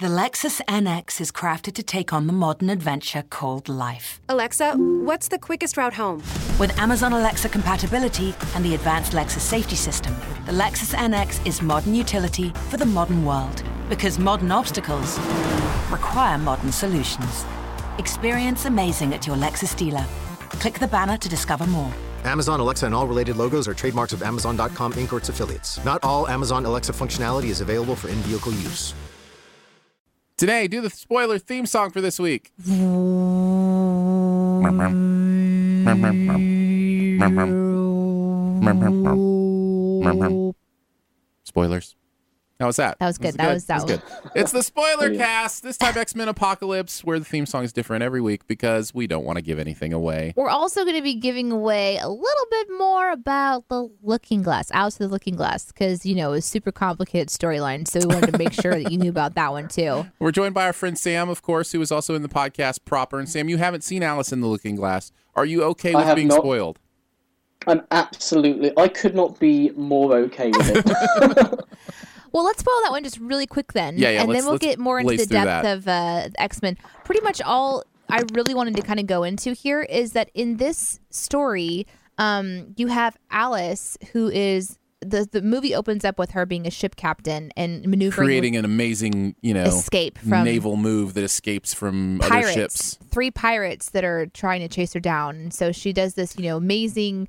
The Lexus NX is crafted to take on the modern adventure called life. Alexa, what's the quickest route home? With Amazon Alexa compatibility and the advanced Lexus safety system, the Lexus NX is modern utility for the modern world. Because modern obstacles require modern solutions. Experience amazing at your Lexus dealer. Click the banner to discover more. Amazon Alexa and all related logos are trademarks of Amazon.com Inc. or its affiliates. Not all Amazon Alexa functionality is available for in vehicle use. Today, do the spoiler theme song for this week. Spoilers. How was that? That was good. That was- that good. It's the spoiler cast. This time, X Men Apocalypse, where the theme song is different every week because we don't want to give anything away. We're also going to be giving away a little bit more about the Looking Glass, Alice of the Looking Glass, because you know it was super complicated storyline. So we wanted to make sure that you knew about that one too. We're joined by our friend Sam, of course, who is also in the podcast proper. And Sam, you haven't seen Alice in the Looking Glass. Are you okay I with have being not. spoiled? I'm absolutely. I could not be more okay with it. Well, let's spoil that one just really quick then. Yeah, yeah, And then we'll get more into the depth that. of uh, X Men. Pretty much all I really wanted to kind of go into here is that in this story, um, you have Alice, who is the the movie opens up with her being a ship captain and maneuvering Creating an amazing, you know, Escape from- naval move that escapes from other ships. three pirates that are trying to chase her down. And so she does this, you know, amazing.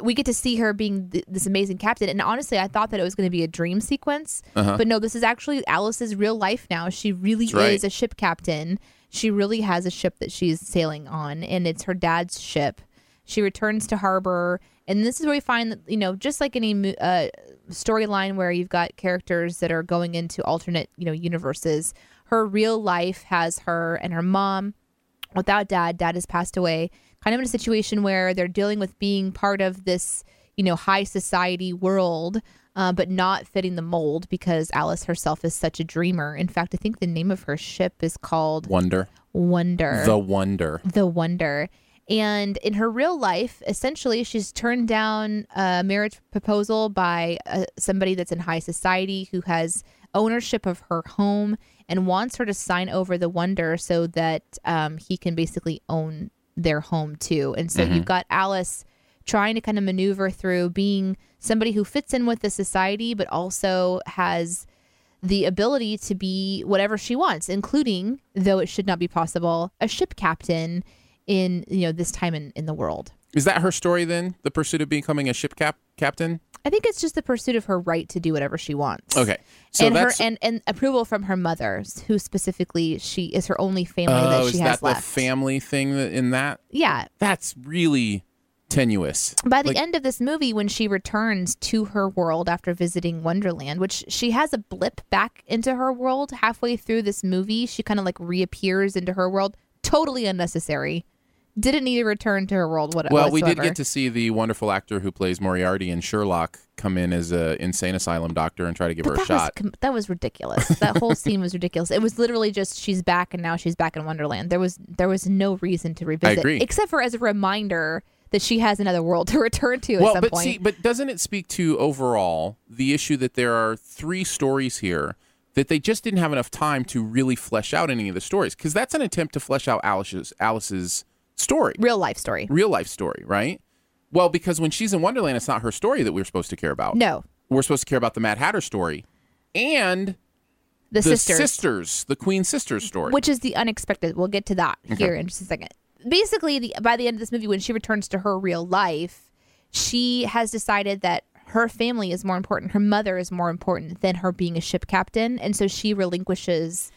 We get to see her being th- this amazing captain. And honestly, I thought that it was going to be a dream sequence, Uh-huh. but no, this is actually Alice's real life now. She really That's right. is a ship captain. She really has a ship that she's sailing on, and it's her dad's ship. She returns to harbor, and this is where we find that you know, just like any uh, storyline where you've got characters that are going into alternate, you know, universes. Her real life has her and her mom without dad. Dad has passed away. Kind of in a situation where they're dealing with being part of this, you know, high society world, uh, but not fitting the mold because Alice herself is such a dreamer. In fact, I think the name of her ship is called Wonder. Wonder. The Wonder. The Wonder. And in her real life, essentially, she's turned down a marriage proposal by uh, somebody that's in high society who has ownership of her home and wants her to sign over the Wonder so that um, he can basically own their home too. And so Mhm. you've got Alice trying to kind of maneuver through being somebody who fits in with the society, but also has the ability to be whatever she wants, including, though it should not be possible, a ship captain in you know this time in, in the world. Is that her story then? The pursuit of becoming a ship cap captain? I think it's just the pursuit of her right to do whatever she wants. Okay. So and her and, and approval from her mother, who specifically she is her only family oh, that is she that has the left. family thing in that? yeah. That's really tenuous. By the Like, end of this movie, when she returns to her world after visiting Wonderland, which she has a blip back into her world halfway through this movie, she kind of like reappears into her world. Totally unnecessary. Didn't need to return to her world. What, Well, we did get to see the wonderful actor who plays Moriarty in Sherlock come in as a insane asylum doctor and try to give her a that was shot. that was ridiculous. That whole scene was ridiculous. It was literally just she's back and now she's back in Wonderland. There was there was no reason to revisit, except for as a reminder that she has another world to return to at well, some but point. see, but doesn't it speak to overall the issue that there are three stories here that they just didn't have enough time to really flesh out any of the stories? Because that's an attempt to flesh out Alice's Alice's story, Real life story. real life story, right? Well, because when she's in Wonderland, it's not her story that we're supposed to care about. No, we're supposed to care about the Mad Hatter story and the, the sisters, sisters, the Queen sisters story. which is the unexpected. We'll get to that here in just a second. Basically, the by the end of this movie, when she returns to her real life, she has decided that her family is more important. Her mother is more important than her being a ship captain, and so she relinquishes.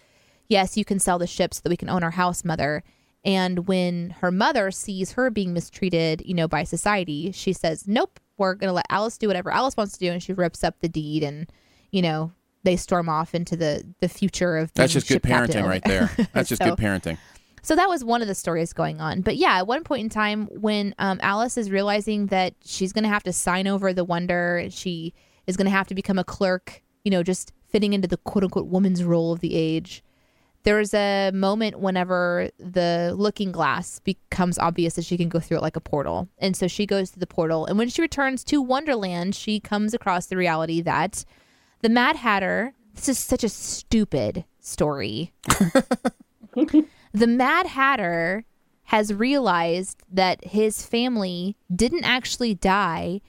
Yes, you can sell the ship so that we can own our house, mother. And when her mother sees her being mistreated, you know, by society, she says, "Nope, we're gonna let Alice do whatever Alice wants to do," and she rips up the deed, and you know, they storm off into the the future of. That's just good parenting right there. there. That's just So- good parenting. so that was one of the stories going on. But yeah, at one point in time, when um, Alice is realizing that she's going to have to sign over the wonder, she is going to have to become a clerk, you know, just fitting into the quote unquote woman's role of the age. There's a moment whenever the looking glass becomes obvious that she can go through it like a portal. And so she goes to the portal. And when she returns to Wonderland, she comes across the reality that the Mad Hatter, this is such a stupid story. the Mad Hatter has realized that his family didn't actually die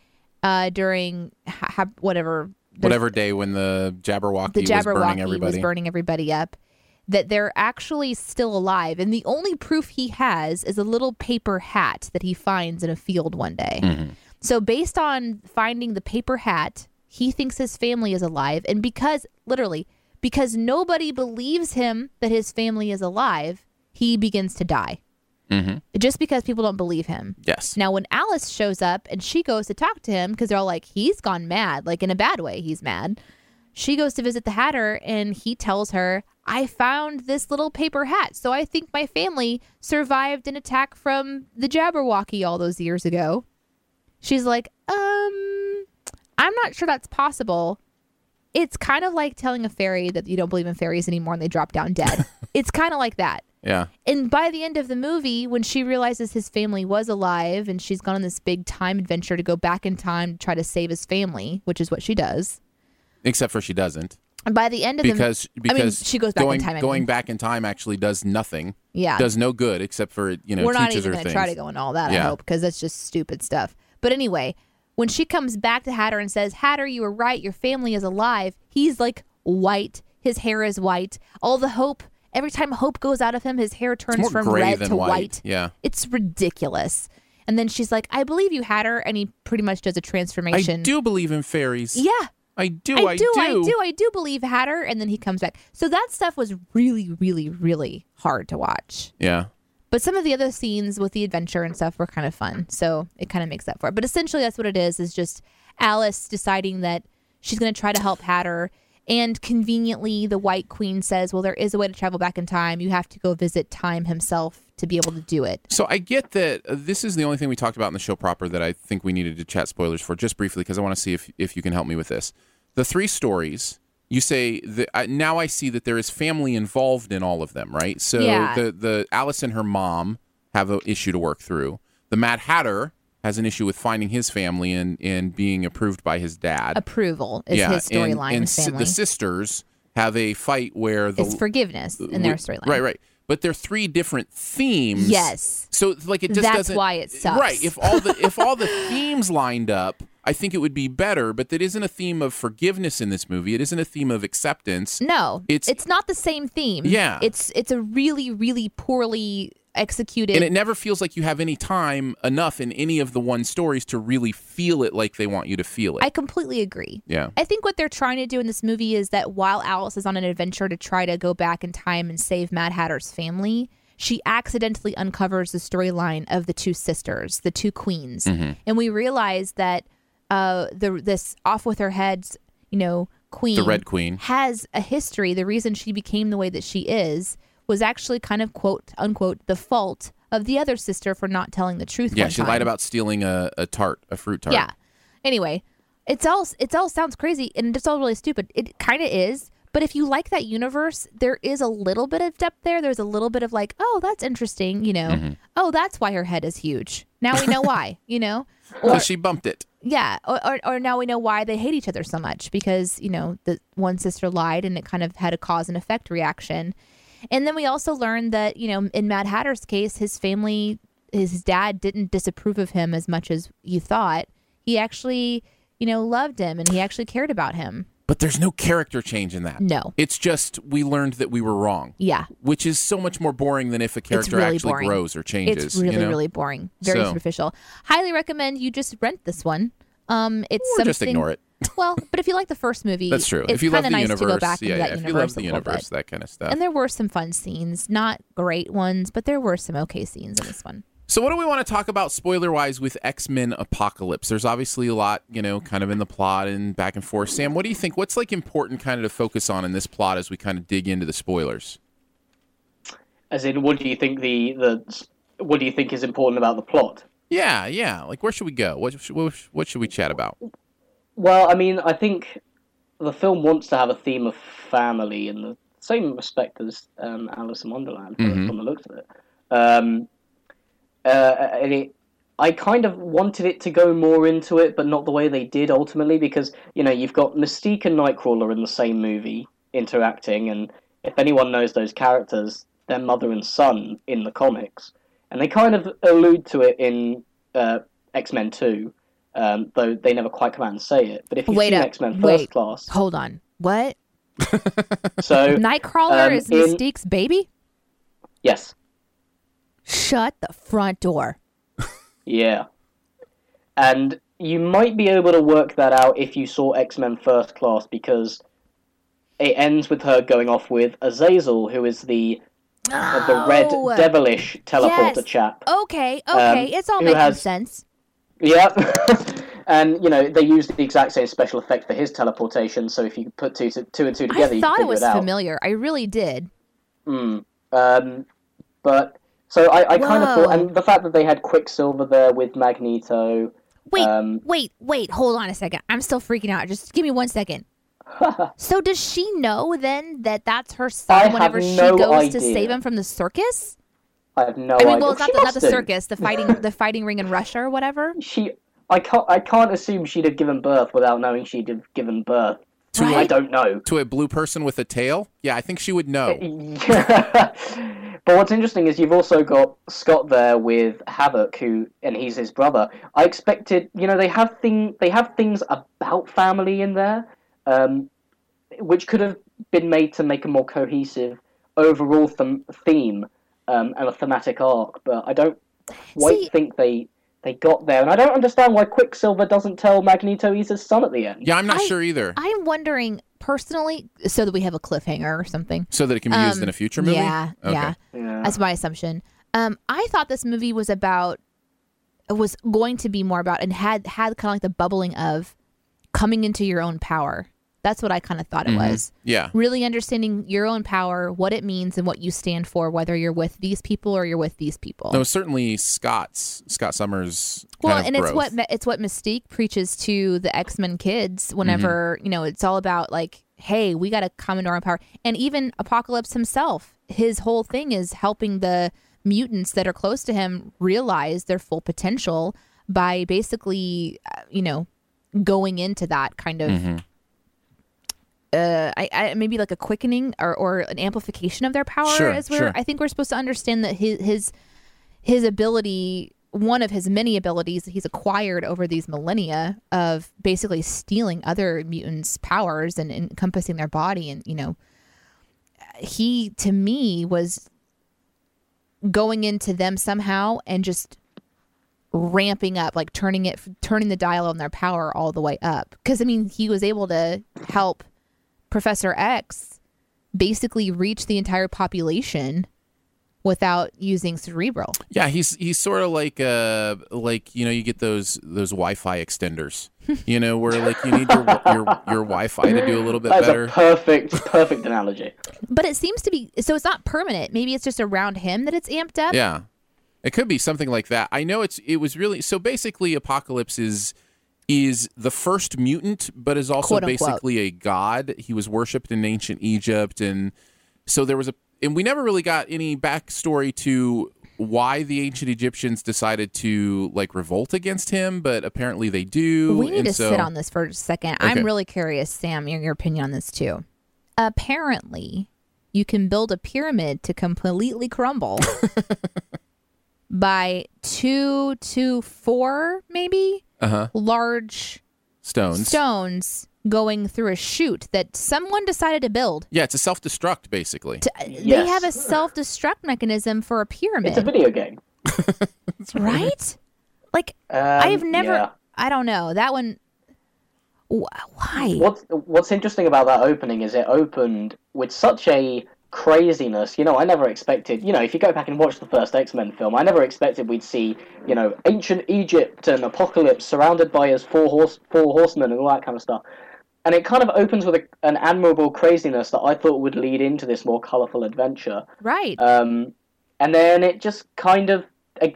uh, during ha- ha- whatever Whatever day when the Jabberwocky the was burning everybody. was burning everybody up, that they're actually still alive, and the only proof he has is a little paper hat that he finds in a field one day. Mm-hmm. So, based on finding the paper hat, he thinks his family is alive, and because literally because nobody believes him that his family is alive, he begins to die. Mhm. Just because people don't believe him. Yes. Now, when Alice shows up and she goes to talk to him, because they're all like, he's gone mad, like in a bad way, he's mad. She goes to visit the Hatter and he tells her, I found this little paper hat. So I think my family survived an attack from the Jabberwocky all those years ago. She's like, um, I'm not sure that's possible. It's kind of like telling a fairy that you don't believe in fairies anymore and they drop down dead. it's kind of like that. Yeah. And by the end of the movie, when she realizes his family was alive and she's gone on this big time adventure to go back in time to try to save his family, which is what she does. Except for she doesn't. And by the end of Because the because I mean, she goes back going, in time. I going mean. back in time actually does nothing. Yeah. Does no good except for you know We're not even going to try to go into all that, I Yeah. hope, because that's just stupid stuff. But anyway, when she comes back to Hatter and says, Hatter, you were right. Your family is alive. He's like white. His hair is white. All the hope, every time hope goes out of him, his hair turns from red to white. white. Yeah. It's ridiculous. And then she's like, I believe you, Hatter. And he pretty much does a transformation. I do believe in fairies. Yeah. I do. I I, do, I do, I do believe Hatter. And then he comes back. So that stuff was really, really, really hard to watch. Yeah. But some of the other scenes with the adventure and stuff were kind of fun. So it kind of makes up for it. But essentially, that's what it is: is just Alice deciding that she's going to try to help Hatter. And conveniently, the White Queen says, "Well, there is a way to travel back in time. You have to go visit Time himself to be able to do it." So I get that uh, this is the only thing we talked about in the show proper that I think we needed to chat spoilers for just briefly because I want to see if if you can help me with this. The three stories you say that I, now I see that there is family involved in all of them, right? So Yeah. the the Alice and her mom have an issue to work through. The Mad Hatter has an issue with finding his family and and being approved by his dad. Approval is yeah, his and- storyline and si- family. the sisters have a fight where the it's forgiveness in their storyline. Right, right. But they're three different themes. Yes. So like it just That's doesn't. That's why it sucks. Right. If all the if all the themes lined up, I think it would be better. But that isn't a theme of forgiveness in this movie. It isn't a theme of acceptance. No, It's- it's not the same theme. Yeah. it's it's a really, really poorly executed. And it never feels like you have any time enough in any of the one stories to really feel it like they want you to feel it. I completely agree. yeah. I think what they're trying to do in this movie is that while Alice is on an adventure to try to go back in time and save Mad Hatter's family, she accidentally uncovers the storyline of the two sisters, the two queens, Mm-hmm. and we realize that uh, the this off with her heads, you know, queen, The Red Queen. has a history. The reason she became the way that she is was actually kind of quote unquote the fault of the other sister for not telling the truth. Yeah, she time. lied about stealing a, a tart, a fruit tart. Yeah. Anyway, it's all it's all sounds crazy and it's all really stupid. It kind of is. But if you like that universe, there is a little bit of depth there. There's a little bit of like, oh, that's interesting. You know, Mm-hmm. oh, that's why her head is huge. Now we know why. You know, or Because she bumped it. yeah, or, or or now we know why they hate each other so much because you know the one sister lied and it kind of had a cause and effect reaction. And then we also learned that you know in Mad Hatter's case, his family, his dad didn't disapprove of him as much as you thought. He actually, you know, loved him and he actually cared about him. But there's no character change in that. No. It's just we learned that we were wrong. Yeah. Which is so much more boring than if a character really actually boring. grows or changes. It's really, you know? really boring. Very So- superficial. Highly recommend you just rent this one. Um, it's Or something. just ignore it. Well, but if you like the first movie, That's true. It's if you love kinda the nice universe, to go back yeah, into yeah, that if you universe love the universe, bit. that kind of stuff. And there were some fun scenes, not great ones, but there were some okay scenes in this one. So, what do we want to talk about spoiler wise with X Men Apocalypse? There's obviously a lot, you know, kind of in the plot and back and forth. Sam, what do you think? What's like important kind of to focus on in this plot as we kind of dig into the spoilers? As in, what do you think the the what do you think is important about the plot? Yeah, yeah. Like, where should we go? What what, should- what should we chat about? Well, I mean, I think the film wants to have a theme of family in the same respect as um, Alice in Wonderland, Mhm. from the looks of it. Um, uh, and it, I kind of wanted it to go more into it, but not the way they did ultimately, because you know you've got Mystique and Nightcrawler in the same movie interacting, and if anyone knows those characters, they're mother and son in the comics, and they kind of allude to it in uh, X Men Two um, though they never quite come out and say it. But if you've Wait seen. X Men First Wait. Class, Hold on. What? so Nightcrawler um, is in- Mystique's baby? yes, Shut the front door. yeah, and you might be able to work that out if you saw X Men First Class because it ends with her going off with Azazel, who is the uh, the red Oh, devilish teleporter yes. chap. Okay, okay. Um, it's all making has- sense. Yep. and you know they use the exact same special effect for his teleportation. So if you put two to, two and two together, I you thought it was it familiar. I really did. Mm. Um, but so I, I kind of thought, and the fact that they had Quicksilver there with Magneto. Wait, Um, wait, wait. Hold on a second. I'm still freaking out. Just give me one second. so does she know then that that's her son have whenever she no goes to save him from the circus? I have no I mean, idea. well, it's not the, not the circus, the fighting, the fighting ring in Russia or whatever. She, I can't, I can't assume she'd have given birth without knowing she'd have given birth. To I Right? don't know. To a blue person with a tail? Yeah, I think she would know. but what's interesting is you've also got Scott there with Havoc, who and he's his brother. I expected, you know, they have thing they have things about family in there, um, which could have been made to make a more cohesive overall them- theme um, and a thematic arc. But I don't quite See- think they they got there, and I don't understand why Quicksilver doesn't tell Magneto he's his son at the end. Yeah, I'm not I- sure either. I'm wondering personally, so that we have a cliffhanger or something. so that it can be used Um, in a future movie? Yeah, Okay. yeah. Yeah. That's my assumption. Um, I thought this movie was about was going to be more about and had had kind of like the bubbling of coming into your own power. That's what I kind of thought it Mhm. was. Yeah. Really understanding your own power, what it means, and what you stand for, whether you're with these people or you're with these people. No, certainly Scott's Scott Summers. well, kind of and it's what it's what Mystique preaches to the X Men kids. Whenever Mm-hmm. you know, it's all about like, hey, we got to come into our own power. And even Apocalypse himself, his whole thing is helping the mutants that are close to him realize their full potential by basically, uh, you know, going into that kind of. Mhm. Uh, I, I maybe like a quickening or, or an amplification of their power Sure, as we're sure. I think we're supposed to understand that his his his ability one of his many abilities that he's acquired over these millennia of basically stealing other mutants powers and encompassing their body and you know he to me was going into them somehow and just ramping up like turning it turning the dial on their power all the way up because i mean he was able to help professor x basically reach the entire population without using Cerebro Yeah, he's he's sort of like uh like you know you get those those Wi-Fi extenders, you know, where like you need your your your Wi-Fi to do a little bit That's better. a perfect, perfect analogy. But it seems to be so it's not permanent. Maybe it's just around him that it's amped up. Yeah. It could be something like that. I know it's it was really so basically Apocalypse is is the first mutant, but is also basically a god. He was worshipped in ancient Egypt, and so there was a and we never really got any backstory to why the ancient Egyptians decided to like revolt against him, but apparently they do. We need and to so, sit on this for a second. Okay. I'm really curious, Sam, your, your opinion on this too. Apparently, you can build a pyramid to completely crumble by two to four, maybe uh-huh. large stones. stones going through a chute that someone decided to build. Yeah, it's a self destruct basically. To, They have a self destruct mechanism for a pyramid, It's a video game. right? Like Um, I've never. yeah. I don't know that one. Why? What's What's interesting about that opening is it opened with such a craziness. You know, I never expected. You know, if you go back and watch the first X Men film, I never expected we'd see you know ancient Egypt and apocalypse surrounded by his four horse four horsemen and all that kind of stuff. And it kind of opens with a, an admirable craziness that I thought would lead into this more colourful adventure. Right. Um, and then it just kind of,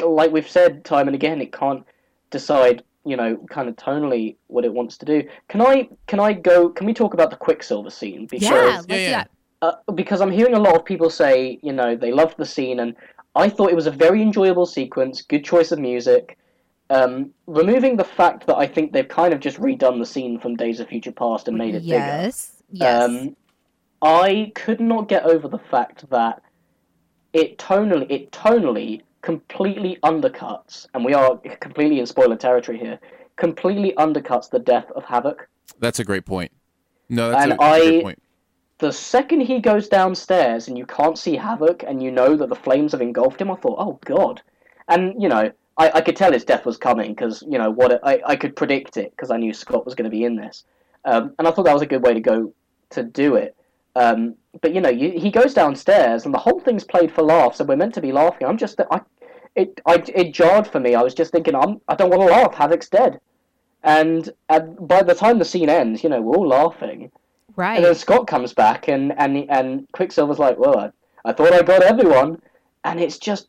like we've said time and again, it can't decide, you know, kind of tonally what it wants to do. Can I, can I go? Can we talk about the Quicksilver scene? Because, yeah. Let's yeah, do yeah. that. Uh, because I'm hearing a lot of people say, you know, they loved the scene, and I thought it was a very enjoyable sequence, good choice of music. Um, removing the fact that I think they've kind of just redone the scene from Days of Future Past and made it bigger. Yes. Yes. Um, I could not get over the fact that it tonally, it tonally completely undercuts, and we are completely in spoiler territory here. Completely undercuts the death of Havoc. That's a great point. No, that's, And a, that's a I- great point. The second he goes downstairs and you can't see Havoc, and you know that the flames have engulfed him, I thought, oh god. And you know, I, I could tell his death was coming because you know what I I could predict it because I knew Scott was going to be in this, um, and I thought that was a good way to go to do it. Um, but you know, you, he goes downstairs and the whole thing's played for laughs, and we're meant to be laughing. I'm just, I, it, I, it jarred for me. I was just thinking, I'm, I don't want to laugh. Havoc's dead, and uh, by the time the scene ends, you know, we're all laughing, right. and then Scott comes back, and and and Quicksilver's like, well, I, I thought I got everyone, and it's just,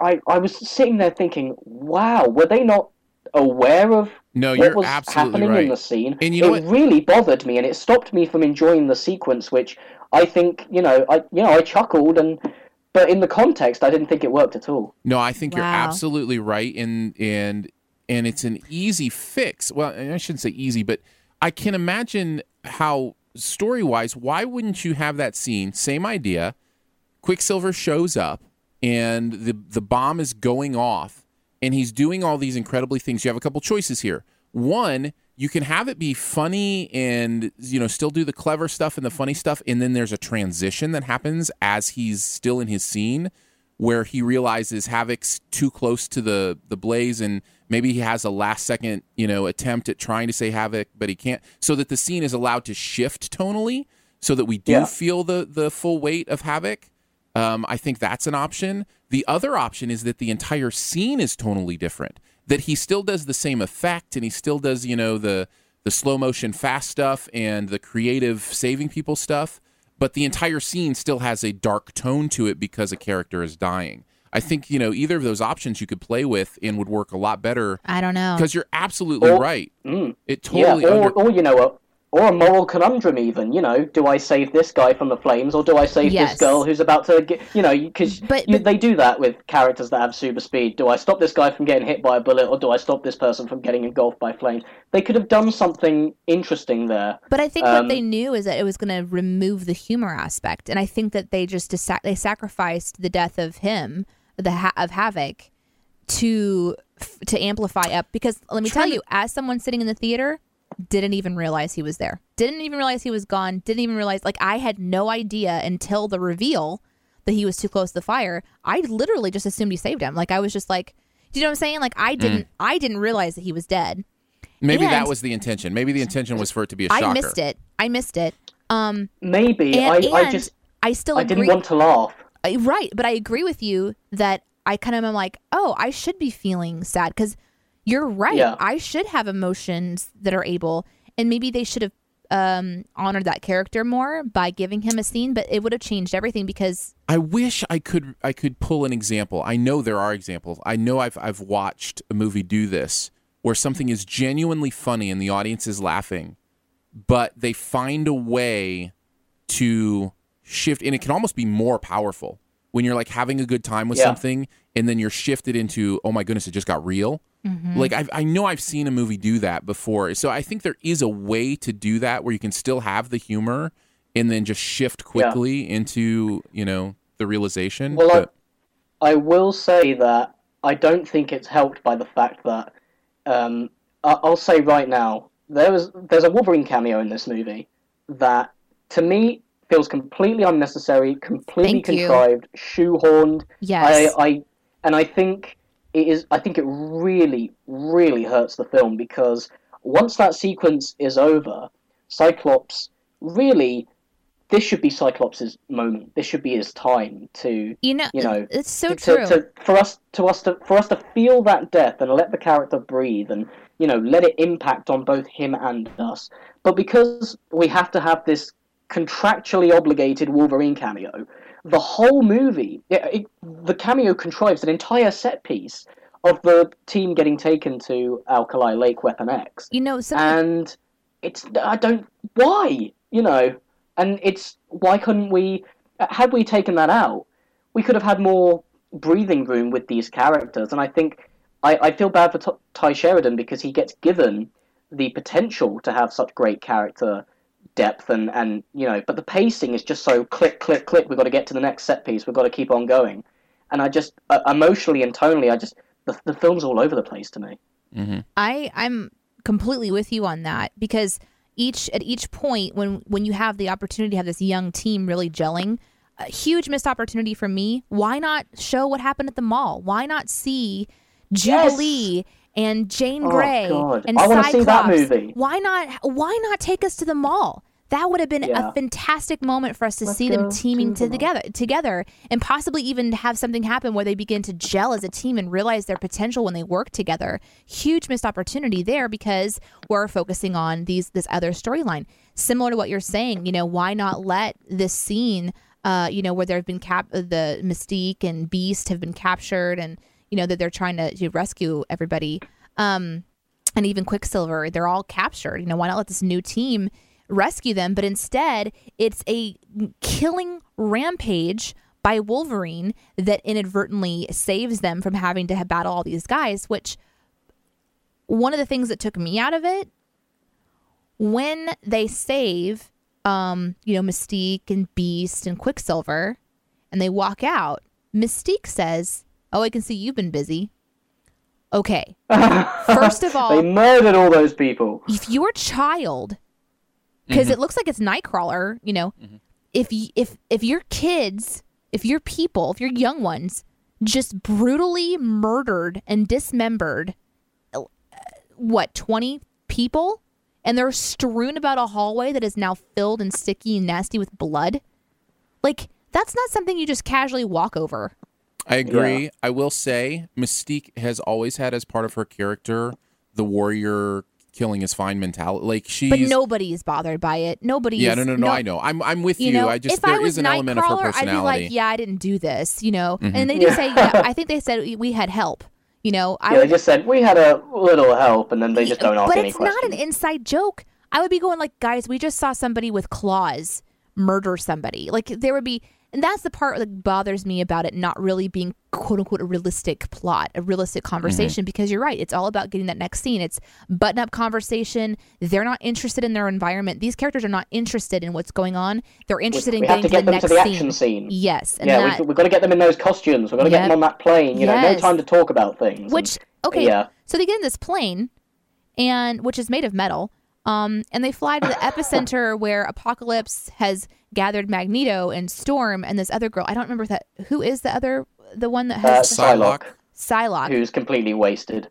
I, I was sitting there thinking, wow, were they not aware of No, what you're was absolutely happening right. in the scene. And you know it what? really bothered me, and it stopped me from enjoying the sequence, which I think you know, I you know, I chuckled, and but in the context, I didn't think it worked at all. No, I think you're absolutely right, and and and it's an easy fix. Well, I shouldn't say easy, but I can imagine how story wise, why wouldn't you have that scene? Same idea. Quicksilver shows up, and the the bomb is going off, and he's doing all these incredibly things. You have a couple choices here. One, you can have it be funny and you know still do the clever stuff and the funny stuff, and then there's a transition that happens as he's still in his scene where he realizes Havoc's too close to the the blaze and maybe he has a last second, you know, attempt at trying to say Havoc, but he can't. So that the scene is allowed to shift tonally so that we do Yeah. feel the the full weight of Havoc. Um, I think that's an option. The other option is that the entire scene is tonally different. That he still does the same effect and he still does, you know, the the slow motion fast stuff and the creative saving people stuff, but the entire scene still has a dark tone to it because a character is dying. I think, you know, either of those options you could play with and would work a lot better I don't know. because you're absolutely Or- right. Mm. It totally yeah, or, under- or you know, a, or a moral conundrum. Even you know, do I save this guy from the flames, or do I save Yes. this girl who's about to get? You know, because But- but- they do that with characters that have super speed. Do I stop this guy from getting hit by a bullet, or do I stop this person from getting engulfed by flames? They could have done something interesting there. But I think Um, what they knew is that it was going to remove the humor aspect, and I think that they just deci- they sacrificed the death of him, the ha- of Havoc, to f- to amplify up. Because let me tell to- you, as someone sitting in the theater, didn't even realize he was there. Didn't even realize he was gone. Didn't even realize like I had no idea until the reveal that he was too close to the fire. I literally just assumed he saved him. Like I was just like, do you know what I'm saying? Like I didn't I didn't realize that he was dead. Maybe that was the intention. Maybe the intention was for it to be a shocker. I missed it. I missed it. Um, Maybe and, I, I just I still I agree. didn't want to laugh. I- right, but I agree with you that I kind of am like, oh, I should be feeling sad because you're right. Yeah. I should have emotions that are able, and maybe they should have um, honored that character more by giving him a scene, but it would have changed everything because I wish I could I could pull an example. I know there are examples. I know I've I've watched a movie do this where something is genuinely funny and the audience is laughing, but they find a way to shift and it can almost be more powerful when you're like having a good time with Yeah. something and then you're shifted into oh my goodness it just got real. Like I've, i know i've seen a movie do that before. So i think there is a way to do that where you can still have the humor and then just shift quickly into you know the realization Well, but- I, I will say that I don't think it's helped by the fact that um, I- I'll say right now there was there's a Wolverine cameo in this movie that to me feels completely unnecessary, completely Thank you. contrived, shoehorned. Yes. I, I and I think it is. I think it really, really hurts the film because once that sequence is over, Cyclops really. This should be Cyclops's moment. This should be his time to you know, you know, it's so to, true. To, for us to us to for us to feel that death and let the character breathe and you know let it impact on both him and us. But because we have to have this contractually obligated Wolverine cameo, the whole movie, it, it, the cameo contrives an entire set piece of the team getting taken to Alkali Lake Weapon X. You know, some and it's I don't why? You know, and it's why couldn't we had we taken that out, we could have had more breathing room with these characters, and I think I, I feel bad for T- Tye Sheridan because he gets given the potential to have such great character depth and and you know, but the pacing is just so click click click. We've got to get to the next set piece. We've got to keep on going, and I just uh, emotionally and tonally, I just the, the film's all over the place to me. I I'm completely with you on that because each at each point when when you have the opportunity to have this young team really gelling, a huge missed opportunity for me. Why not show what happened at the mall? Why not see Jubilee and Jean Oh, Grey God. and I wanna see that Cyclops? movie. Why not? Why not take us to the mall? That would have been Yeah. a fantastic moment for us to Let's see them teaming to together, together, and possibly even have something happen where they begin to gel as a team and realize their potential when they work together. Huge missed opportunity there because we're focusing on these this other storyline. Similar to what you're saying, you know, why not let this scene, uh, you know, where there have been cap the Mystique and Beast have been captured, and you know that they're trying to, to rescue everybody. Um, and even Quicksilver, they're all captured. You know, why not let this new team rescue them? But instead, it's a killing rampage by Wolverine that inadvertently saves them from having to battle all these guys. Which one of the things that took me out of it when they save, um, you know, Mystique and Beast and Quicksilver, and they walk out. Mystique says, "Oh, I can see you've been busy." Okay. First of all, They murdered all those people. if your child because it looks like it's nightcrawler you know. If y- if if your kids if your people if your young ones just brutally murdered and dismembered uh, what 20 people? And they're strewn about a hallway that is now filled and sticky and nasty with blood? Like that's not something you just casually walk over. I agree. I will say Mystique has always had as part of her character the warrior killing is fine mentality. Like she, but nobody is bothered by it nobody Yeah, is, no, no, no, I know. I'm I'm with you. you know, I just if there I was is an element of her Nightcrawler, personality. Mm-hmm. I'd be like, yeah, I didn't do this, you know. And they do say, yeah, I think they said we- we had help. You know, I Yeah, would, they just said we had a little help, and then they just don't ask but it's questions. not an inside joke. I would be going like, guys, we just saw somebody with claws murder somebody. Like there would be, and that's the part that bothers me about it not really being quote unquote a realistic plot, a realistic Mm-hmm. conversation. Because you're right, it's all about getting that next scene. It's button up conversation. They're not interested in their environment. These characters are not interested in what's going on. They're interested in we have getting to get the them next to the scene. action scene. Yes, and yeah, that, we, we've got to get them in those costumes. We've got to get them on that plane. You know, no time to talk about things. Which And- okay, Yeah. so they get in this plane, and which is made of metal, um, and they fly to the epicenter where Apocalypse has gathered Magneto and Storm and this other girl. I don't remember that. Who is the other, the one that Uh, has Psylocke, Psylocke? who's completely wasted.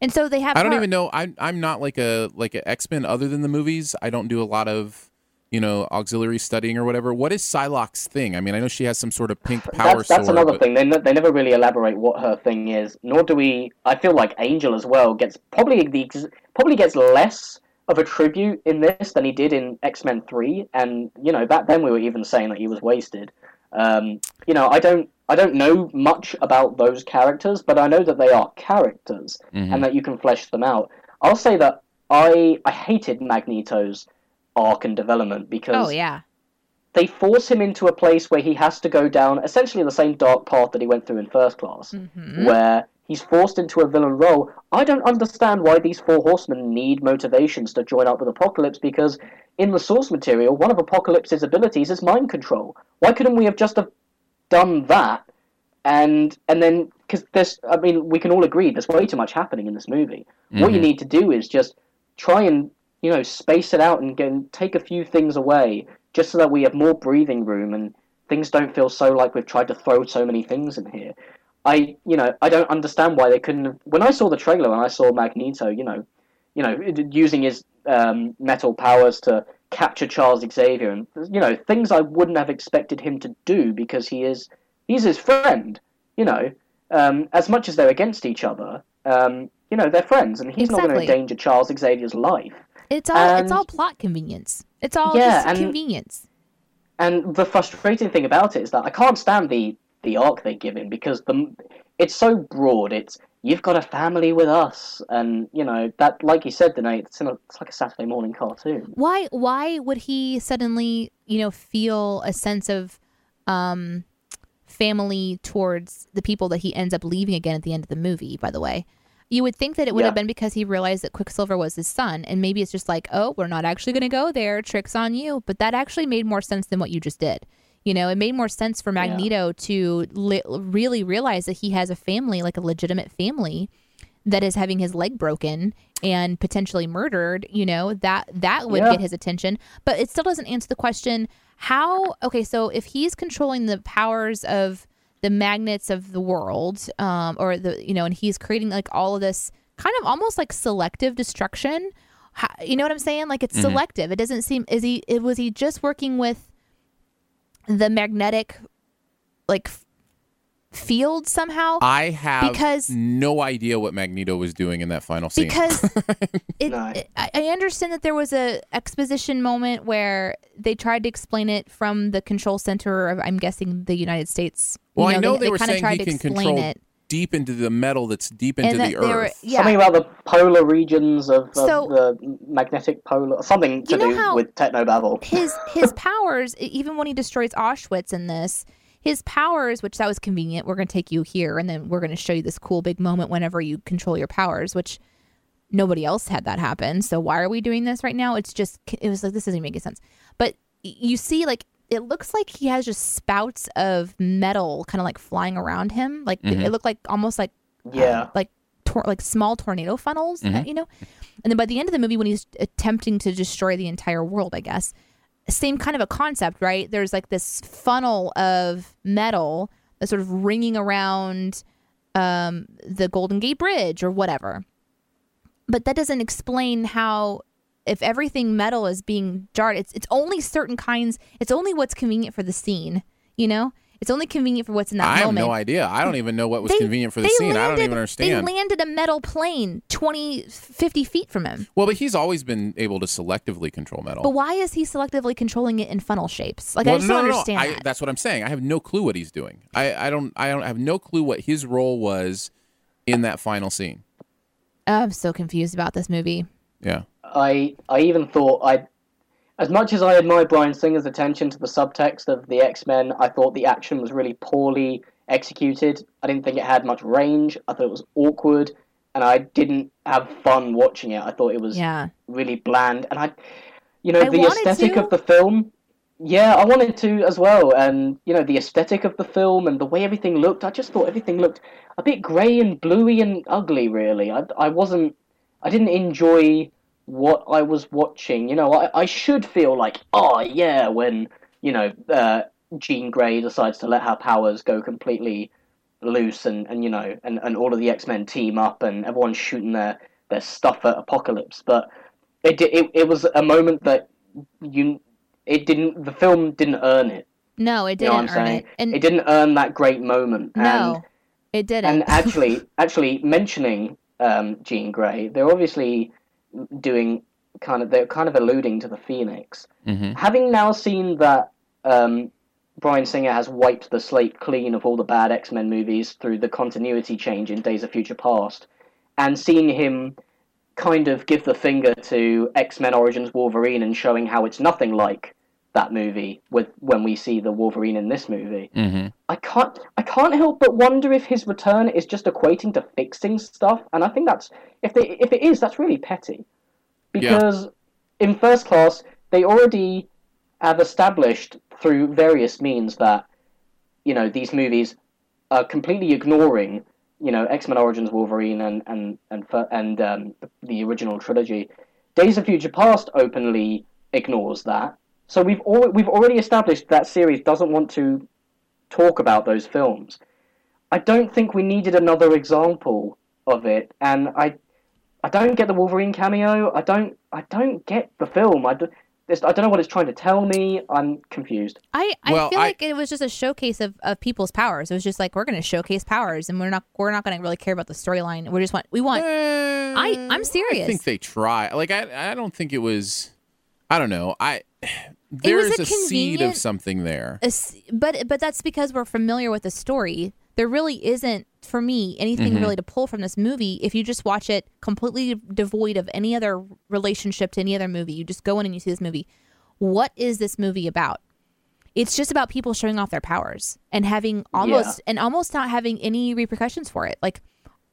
And so they have. I don't her- even know. I'm I'm not like a like an X Men other than the movies. I don't do a lot of you know auxiliary studying or whatever. What is Psylocke's thing? I mean, I know she has some sort of pink power That's, that's sword. another but- thing. They, ne- they never really elaborate what her thing is. Nor do we. I feel like Angel as well gets probably the ex- probably gets less of a tribute in this than he did in X Men Three, and you know back then we were even saying that he was wasted. Um, you know, I don't I don't know much about those characters, but I know that they are characters Mhm. and that you can flesh them out. I'll say that I I hated Magneto's arc and development because Oh yeah. they force him into a place where he has to go down essentially the same dark path that he went through in first class, Mhm. where he's forced into a villain role. I don't understand why these four horsemen need motivations to join up with Apocalypse because in the source material, one of Apocalypse's abilities is mind control. Why couldn't we have just have done that and and then because there's I mean we can all agree there's way too much happening in this movie. What you Mhm. need to do is just try and you know space it out and go and take a few things away just so that we have more breathing room and things don't feel so like we've tried to throw so many things in here. I you know I don't understand why they couldn't have, when I saw the trailer and I saw Magneto you know you know using his um, metal powers to capture Charles Xavier and you know things I wouldn't have expected him to do because he is he's his friend you know um, as much as they're against each other um, you know they're friends and he's not going to endanger Charles Xavier's life It's all it's all plot convenience. It's all Yeah, just and- convenience. And the frustrating thing about it is that I can't stand the the arc they give him because the it's so broad. It's you've got a family with us, and you know that, like you said, Danae, it's in a, it's like a Saturday morning cartoon. Why why would he suddenly, you know, feel a sense of um family towards the people that he ends up leaving again at the end of the movie, by the way? You would think that it would have been because he realized that Quicksilver was his son, and maybe it's just like, oh, we're not actually going to go there. Tricks on you. But that actually made more sense than what you just did. You know, it made more sense for Magneto to li- really realize that he has a family, like a legitimate family, that is having his leg broken and potentially murdered. You know that that would Yeah. get his attention. But it still doesn't answer the question: How? Okay, so if he's controlling the powers of the magnets of the world, um, or the you know, and he's creating like all of this kind of almost like selective destruction. How, you know what I'm saying? Like it's selective. It doesn't seem. Is he? It, was he just working with the magnetic, like field somehow? I have Because- no idea what Magneto was doing in that final scene. because it, No. it- I I understand that there was a exposition moment where they tried to explain it from the control center of I'm guessing the United States. You well, I know they, were kinda saying tried he to can explain control it. Deep into the metal that's deep into the they were- earth. yeah. Something about the polar regions of, of So- the magnetic polar, something to do how- with technobabble. his his powers even when he destroys Auschwitz in this his powers which that was convenient we're going to take you here and then we're going to show you this cool big moment whenever you control your powers which nobody else had that happen so why are we doing this right now it's just it was like this doesn't make any sense but you see like it looks like he has just spouts of metal kind of like flying around him like it looked like almost like Yeah. um, like tor- like small tornado funnels, uh, you know. And then by the end of the movie, when he's attempting to destroy the entire world, I guess same kind of a concept, right? There's like this funnel of metal that's sort of ringing around um, the Golden Gate Bridge or whatever. But that doesn't explain how, if everything metal is being jarred, it's it's only certain kinds. It's only what's convenient for the scene, you know. It's only convenient for what's in that I have no idea. I don't even know what was They- convenient for the scene. I don't even understand. They landed a metal plane 20, 50 feet from him. well, but he's always been able to selectively control metal. But why is he selectively controlling it in funnel shapes? Like Well, I just no, don't no, no. understand I. That's what I'm saying. I have no clue what he's doing. I, I don't. I don't I have no clue what his role was in that final scene. Oh, I'm so confused about this movie. Yeah. I I even thought I, as much as I admire Bryan Singer's attention to the subtext of the X Men, I thought the action was really poorly executed. I didn't think it had much range. I thought it was awkward, and I didn't have fun watching it. I thought it was Yeah. really bland, and I, you know, I the aesthetic to. of the film. Yeah, I wanted to as well, and you know the aesthetic of the film and the way everything looked. I just thought everything looked a bit grey and bluey and ugly. Really, I, I wasn't. I didn't enjoy what I was watching. You know, I, I should feel like, oh yeah, when you know uh, Jean Grey decides to let her powers go completely loose, and, and you know, and, and all of the X Men team up, and everyone's shooting their their stuff at Apocalypse. But it it it was a moment that you it didn't the film didn't earn it. No, it didn't what I'm earn saying? it. And it didn't earn that great moment. no, And, it didn't. and actually, actually mentioning um, Jean Grey, they're obviously doing kind of they're kind of alluding to the Phoenix. Mhm. Having now seen that um, Bryan Singer has wiped the slate clean of all the bad X Men movies through the continuity change in Days of Future Past, and seeing him kind of give the finger to X Men Origins Wolverine and showing how it's nothing like that movie with when we see the Wolverine in this movie. Mm-hmm. I can't I can't help but wonder if his return is just equating to fixing stuff, and I think that's if they if it is, that's really petty. Because in first class, they already have established through various means that you know these movies are completely ignoring you know X Men Origins Wolverine and and and and um, the original trilogy. Days of Future Past openly ignores that. So we've al- we've already established that series doesn't want to talk about those films. I don't think we needed another example of it, and I I don't get the Wolverine cameo. I don't I don't get the film. I, do, I don't know what it's trying to tell me. I'm confused. I, I Well, feel I- like it was just a showcase of, of people's powers. It was just like we're going to showcase powers, and we're not we're not going to really care about the storyline. We just want we want. I I'm serious. Eh, I think they try. Like I, I don't think it was. I don't know. I there's a a, seed of something there. a but but that's because we're familiar with the story. There really isn't for me anything Mm-hmm. really to pull from this movie. If you just watch it completely devoid of any other relationship to any other movie, you just go in and you see this movie. What is this movie about? It's just about people showing off their powers and having almost and almost not having any repercussions for it. Like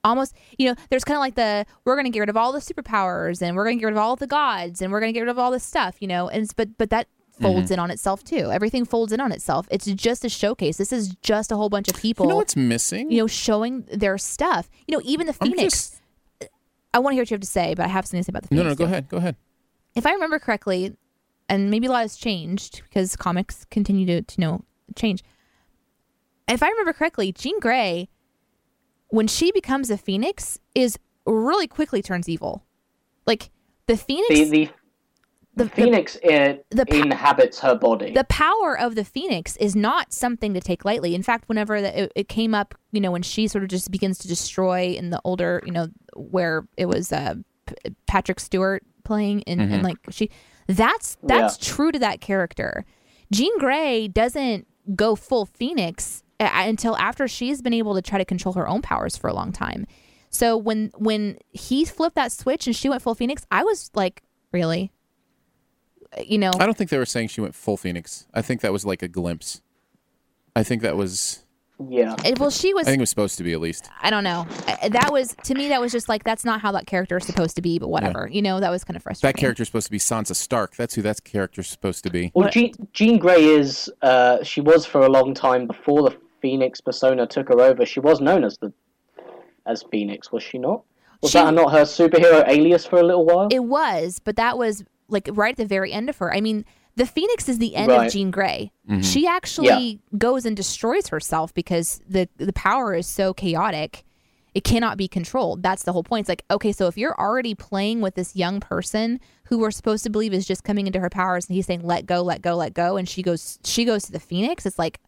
almost, you know, there's kind of like the we're going to get rid of all the superpowers and we're going to get rid of all the gods and we're going to get rid of all this stuff, you know. And but but that folds mm-hmm. in on itself too. Everything folds in on itself. It's just a showcase. This is just a whole bunch of people, You know what's missing? you know, showing their stuff. You know, even the Phoenix. just- uh, I want to hear what you have to say, but I have something to say about the Phoenix. no, no, go too. ahead. Go ahead. If I remember correctly, and maybe a lot has changed because comics continue to, to know change. If I remember correctly, Jean Grey, when she becomes a Phoenix, is really quickly turns evil. Like the Phoenix, The the, The- the, the- Phoenix uh, the inhabits her body. the power of the Phoenix is not something to take lightly. In fact, whenever the, it, it came up, you know, when she sort of just begins to destroy in the older, you know, where it was uh, P- Patrick Stewart playing, and, and like she, that's that's true to that character. Jean Grey doesn't go full Phoenix uh, until after she's been able to try to control her own powers for a long time. So when when he flipped that switch and she went full Phoenix, I was like, really, you know, I don't think they were saying she went full Phoenix. I think that was like a glimpse. I think that was. yeah. Eh, well, she was. I think it was supposed to be at least. I don't know. Eh, eh, that was to me. That was just like that's not how that character is supposed to be. But whatever, you know, that was kind of frustrating. That character's supposed to be Sansa Stark. That's who that character's supposed to be. Well, Jean, Jean Grey is uh, she was for a long time before the Phoenix persona took her over. She was known as the as Phoenix, was she not? Was She- that not her superhero alias for a little while? It was, but that was like right at the very end of her. I mean, the Phoenix is the end Right. of Jean Grey. Mm-hmm. She actually goes and destroys herself because the the power is so chaotic. It cannot be controlled. That's the whole point. It's like, okay, so if you're already playing with this young person who we're supposed to believe is just coming into her powers and he's saying, let go, let go, let go, and she goes she goes to the Phoenix, it's like,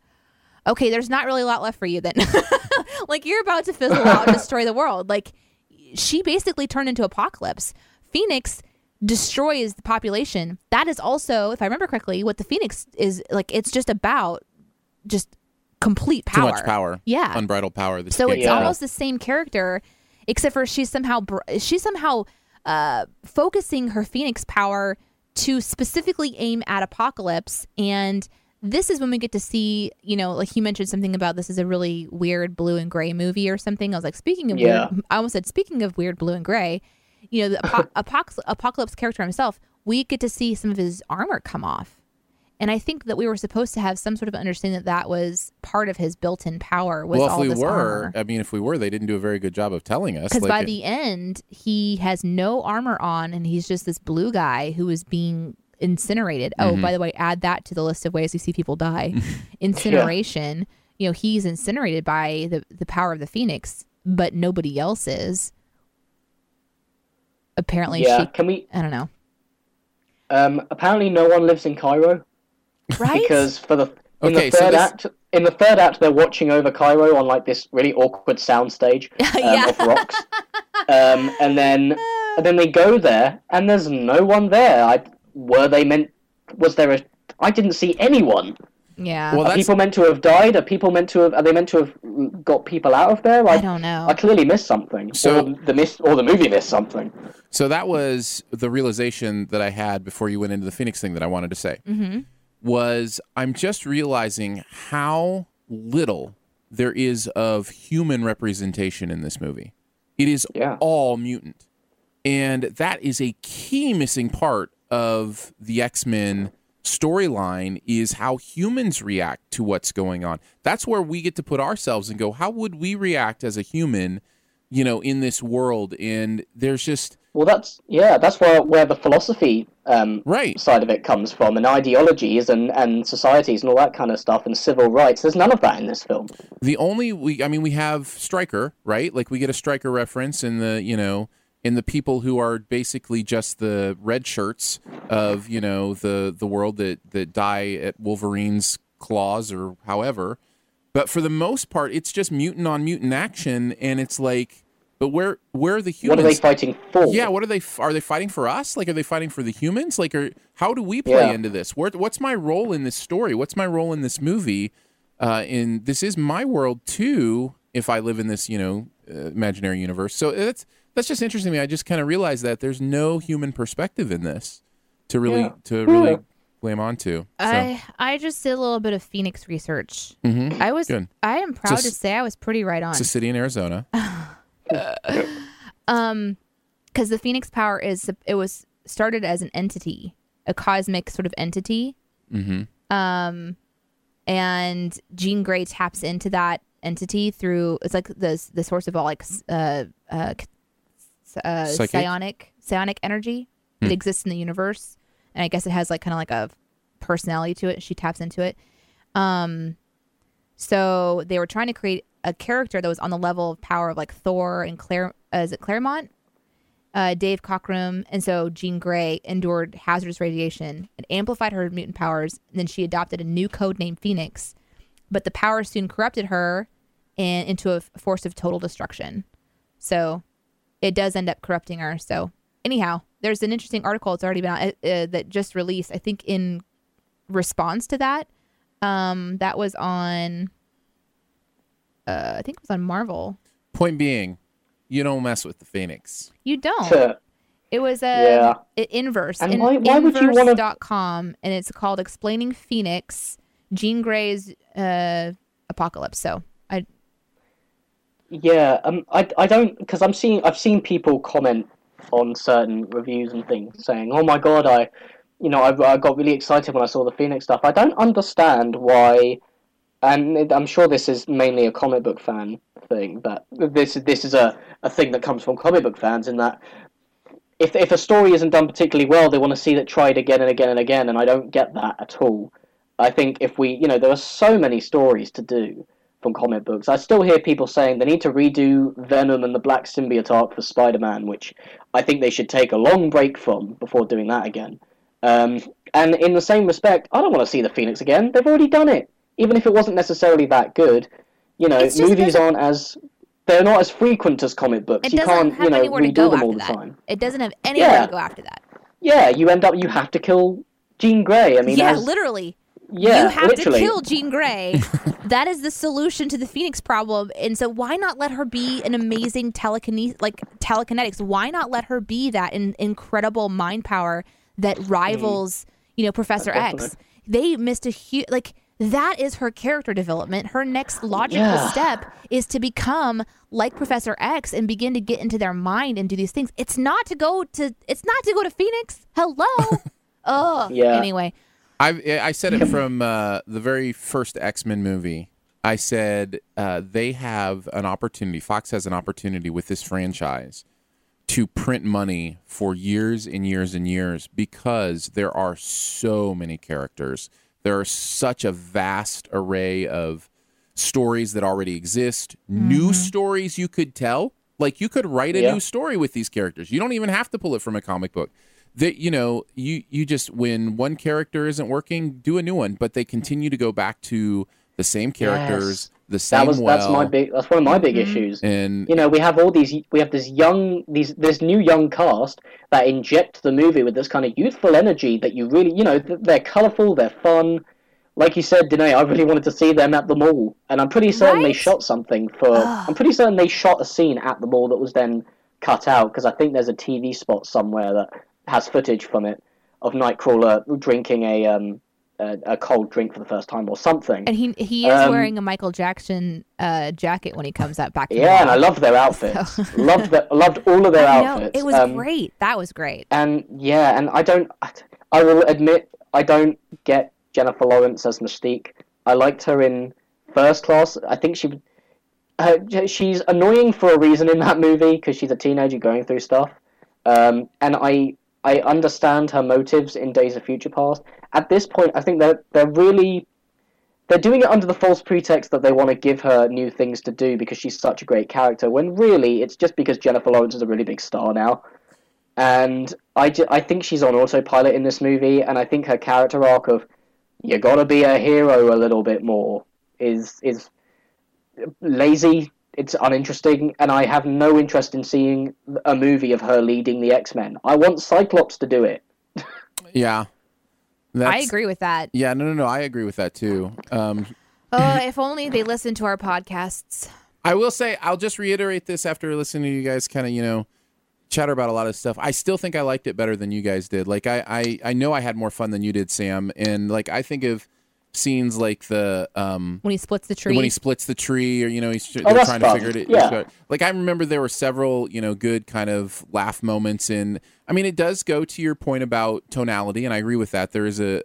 okay, there's not really a lot left for you then. like you're about to fizzle out and destroy the world. Like she basically turned into apocalypse. Phoenix destroys the population. That is also, if I remember correctly, what the Phoenix is like. It's just about just complete Too power. much power. Yeah. Unbridled power. that So it's can't almost the same character, except for she's somehow she's somehow uh, focusing her Phoenix power to specifically aim at Apocalypse, and this is when we get to see, you know, like you mentioned something about this is a really weird blue and gray movie or something. I was like, speaking of Yeah. weird, I almost said speaking of weird blue and gray, you know, the apo- Apoc- Apocalypse character himself, we get to see some of his armor come off. And I think that we were supposed to have some sort of understanding that that was part of his built-in power was well, if we were, armor. I mean, if we were, they didn't do a very good job of telling us. Because Like, by the end, he has no armor on, and he's just this blue guy who is being incinerated. Oh, Mm-hmm. by the way, add that to the list of ways we see people die. Incineration. You know, he's incinerated by the the power of the phoenix, but nobody else is. Apparently, yeah. she. Can we? I don't know. Um, apparently, no one lives in Cairo Right? because for the in Okay, the so third this- act, in the third act, they're watching over Cairo on like this really awkward soundstage um, Yeah. of rocks, um, and then and then they go there, and there's no one there. I were they meant? Was there a? I didn't see anyone. Yeah. Well, Are that's people meant to have died? Are people meant to have? Are they meant to have got people out of there? I don't know. I clearly missed something. So- or the miss, or the movie missed something. So that was the realization that I had before you went into the Phoenix thing that I wanted to say. Mm-hmm. Was I'm just realizing how little there is of human representation in this movie. It is Yeah. all mutant. And that is a key missing part of the X-Men storyline is how humans react to what's going on. That's where we get to put ourselves and go, how would we react as a human, you know, in this world? And there's just Well, that's yeah, that's where where the philosophy um, Right. side of it comes from, and ideologies and and societies and all that kind of stuff, and civil rights. There's none of that in this film. The only we I mean we have Striker, right? Like we get a Striker reference in the, you know, in the people who are basically just the red shirts of, you know, the the world that that die at Wolverine's claws or however. But for the most part, it's just mutant on mutant action and it's like but where where are the humans? What are they fighting for? Yeah, what are they? Are they fighting for us? Like, are they fighting for the humans? Like, are how do we play Yeah. into this? Where, what's my role in this story? What's my role in this movie? Uh, in this is my world too. If I live in this, you know, uh, imaginary universe, so that's that's just interesting to me. I just kind of realized that there's no human perspective in this to really Yeah. to really Yeah. blame onto. So, I I just did a little bit of Phoenix research. mhm. I was Good. I am proud It's a to s- say I was pretty right on. It's a city in Arizona. Um, because the Phoenix Power is it was started as an entity, a cosmic sort of entity. mm-hmm. Um, and Jean Grey taps into that entity through it's like the the source of all like uh uh, c- uh Psychic? psionic psionic energy that exists in the universe, and I guess it has like kind of like a personality to it. She taps into it. Um, so they were trying to create a character that was on the level of power of like Thor and Claire. Uh, is it Claremont? Uh, Dave Cockrum, and so Jean Grey endured hazardous radiation. and amplified her mutant powers, and then she adopted a new code name Phoenix. But the power soon corrupted her and into a force of total destruction. So it does end up corrupting her. So anyhow, there's an interesting article. It's already been out, uh, uh, that just released. I think in response to that, um, that was on. Uh, I think it was on Marvel. Point being, you don't mess with the Phoenix. You don't. It was a Yeah. it inverse. And in, why- why would you wanna- inverse.com and it's called Explaining Phoenix, Jean Grey's uh, Apocalypse. So I Yeah, um, I, I don't because I'm seeing I've seen people comment on certain reviews and things saying, "Oh my god, I, you know, I, I got really excited when I saw the Phoenix stuff." I don't understand why, and I'm sure this is mainly a comic book fan thing, but this this is a, a thing that comes from comic book fans in that if if a story isn't done particularly well, they want to see it tried again and again and again, and I don't get that at all. I think if we, you know, there are so many stories to do from comic books. I still hear people saying they need to redo Venom and the Black Symbiote arc for Spider-Man, which I think they should take a long break from before doing that again. Um, and in the same respect, I don't want to see the Phoenix again. They've already done it, even if it wasn't necessarily that good. You know, just movies aren't as they're not as frequent as comic books. you can't, you know, redo them all the that. time. It doesn't have anywhere Yeah. to go after that. Yeah, you end up you have to kill Jean Grey. I mean, yeah, as- literally. Yeah, you have literally. to kill Jean Grey. that is the solution to the Phoenix problem. And so why not let her be an amazing telekinesis like telekinetics? Why not let her be that in- incredible mind power that mm. rivals, you know, Professor uh, X? They missed a huge like that is her character development. Her next logical Yeah. step is to become like Professor X and begin to get into their mind and do these things. It's not to go to it's not to go to Phoenix. Hello. oh. Yeah. Anyway, I I said it from uh, the very first X Men movie. I said uh, they have an opportunity. Fox has an opportunity with this franchise to print money for years and years and years because there are so many characters. There are such a vast array of stories that already exist, new stories you could tell. Like you could write a Yeah. new story with these characters. You don't even have to pull it from a comic book. That you know, you you just when one character isn't working, do a new one. But they continue to go back to the same characters, Yes. the same That was well. that's my big that's one of my big Mhm. issues. and You know, we have all these we have this young these this new young cast that inject the movie with this kind of youthful energy that you really you know they're colorful, they're fun. Like you said, Danae, I really wanted to see them at the mall, and I'm pretty certain they shot something for. I'm pretty certain they shot a scene at the mall that was then cut out because I think there's a TV spot somewhere that has footage from it of Nightcrawler drinking a um a, a cold drink for the first time or something. And he he is Um, wearing a Michael Jackson uh, jacket when he comes out back. Yeah, and I love their outfits. loved the, loved all of their I know outfits. it was Um, great. That was great. And yeah, and I don't. I will admit, I don't get Jennifer Lawrence as Mystique. I liked her in First Class. I think she, she's annoying for a reason in that movie because she's a teenager going through stuff. Um, and I, I understand her motives in Days of Future Past. At this point, I think they're they're really. They're doing it under the false pretext that they want to give her new things to do because she's such a great character. When really, it's just because Jennifer Lawrence is a really big star now and I, ju- I think she's on autopilot in this movie, and I think her character arc of you gotta be a hero a little bit more is is lazy. It's uninteresting, and I have no interest in seeing a movie of her leading the X Men. I want Cyclops to do it. yeah, I agree with that. Yeah, no, no, no. I agree with that too. Um, Oh, if only they listened to our podcasts. I will say, I'll just reiterate this after listening to you guys kind of, you know, chatter about a lot of stuff. I still think I liked it better than you guys did. Like, I, I, I know I had more fun than you did, Sam. And like, I think of scenes like the, um, When he splits the tree. when he splits the tree, or you know, he's they're Oh, trying fun. to figure it. Yeah. Like I remember there were several, you know, good kind of laugh moments, and I mean, it does go to your point about tonality, and I agree with that. There is a,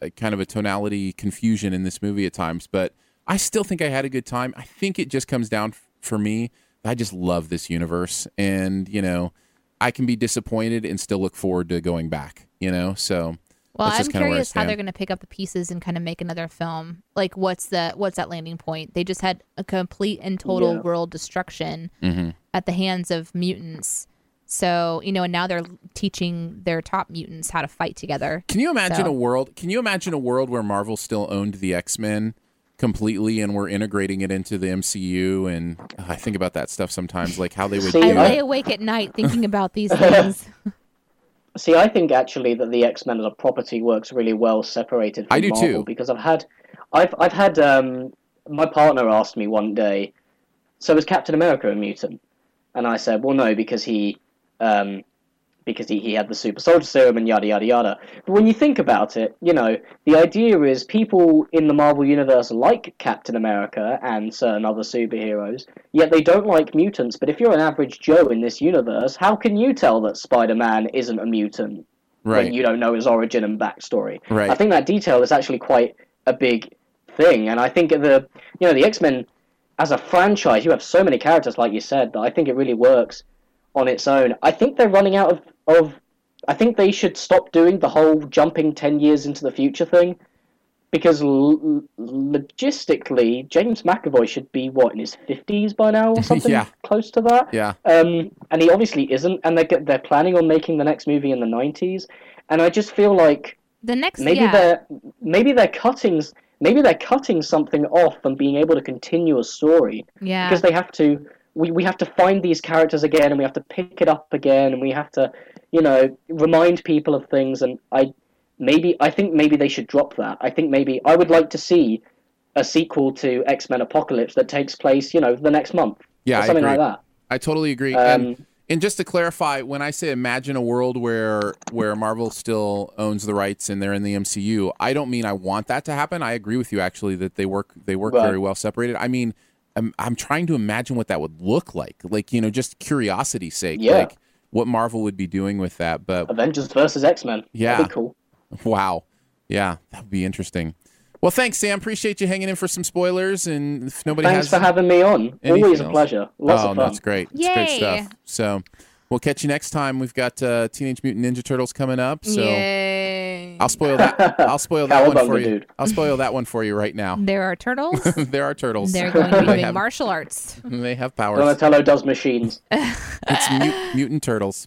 a, a kind of a tonality confusion in this movie at times, but I still think I had a good time. I think it just comes down f- for me. I just love this universe, and you know, I can be disappointed and still look forward to going back. You know, so. Well, that's I'm just kinda where I curious how they're going to pick up the pieces and kind of make another film. Like, what's the what's that landing point? They just had a complete and total Yeah. world destruction Mm-hmm. at the hands of mutants. So you know, and now they're teaching their top mutants how to fight together. Can you imagine So- a world? Can you imagine a world where Marvel still owned the X Men completely, and we're integrating it into the MCU? And uh, I think about that stuff sometimes, like how they would See, do I Yeah. lay awake at night thinking about these things. See, I think actually that the X Men as a property works really well separated from I do Marvel too. because I've had, I've I've had um, my partner asked me one day, so is Captain America a mutant? And I said, well, no, because he, um, because he, he had the super soldier serum and yada yada yada. But when you think about it, you know, the idea is people in the Marvel universe like Captain America and certain other superheroes, yet they don't like mutants. But if you're an average Joe in this universe, how can you tell that Spider Man isn't a mutant? Right. when you don't know his origin and backstory. Right. I think that detail is actually quite a big thing, and I think the you know the X Men as a franchise, you have so many characters, like you said, that I think it really works on its own. I think they're running out of of. I think they should stop doing the whole jumping ten years into the future thing, because l- logistically, James McAvoy should be what in his fifties by now or something Yeah. close to that. Yeah. Um, and he obviously isn't, and they're they're planning on making the next movie in the nineties, and I just feel like The next, maybe yeah, they're maybe they're cutting maybe they're cutting something off and being able to continue a story yeah. because they have to. We, we have to find these characters again, and we have to pick it up again, and we have to, you know, remind people of things. And I maybe I think maybe they should drop that. I think maybe I would like to see a sequel to X Men Apocalypse that takes place, you know, the next month. Yeah, something like that. I totally agree. Um, and and just to clarify, when I say imagine a world where where Marvel still owns the rights and they're in the MCU, I don't mean I want that to happen. I agree with you actually that they work they work Right. very well separated. I mean, I'm I'm trying to imagine what that would look like. Like, you know, just curiosity's sake, Yeah. like what Marvel would be doing with that. But Avengers versus X Men. Yeah. That'd be cool. wow. Yeah, that would be interesting. Well, thanks, Sam. Appreciate you hanging in for some spoilers. And if nobody Thanks has for having me on. anything Always a else? pleasure. Lots oh, of fun. that's great. It's great Yay. stuff. So we'll catch you next time. We've got uh, Teenage Mutant Ninja Turtles coming up. So Yay. I'll spoil that. I'll spoil that one for you. dude. I'll spoil that one for you right now. There are turtles. there are turtles. They're going to be doing have, martial arts. they have powers. Donatello does machines. It's mut- mutant turtles.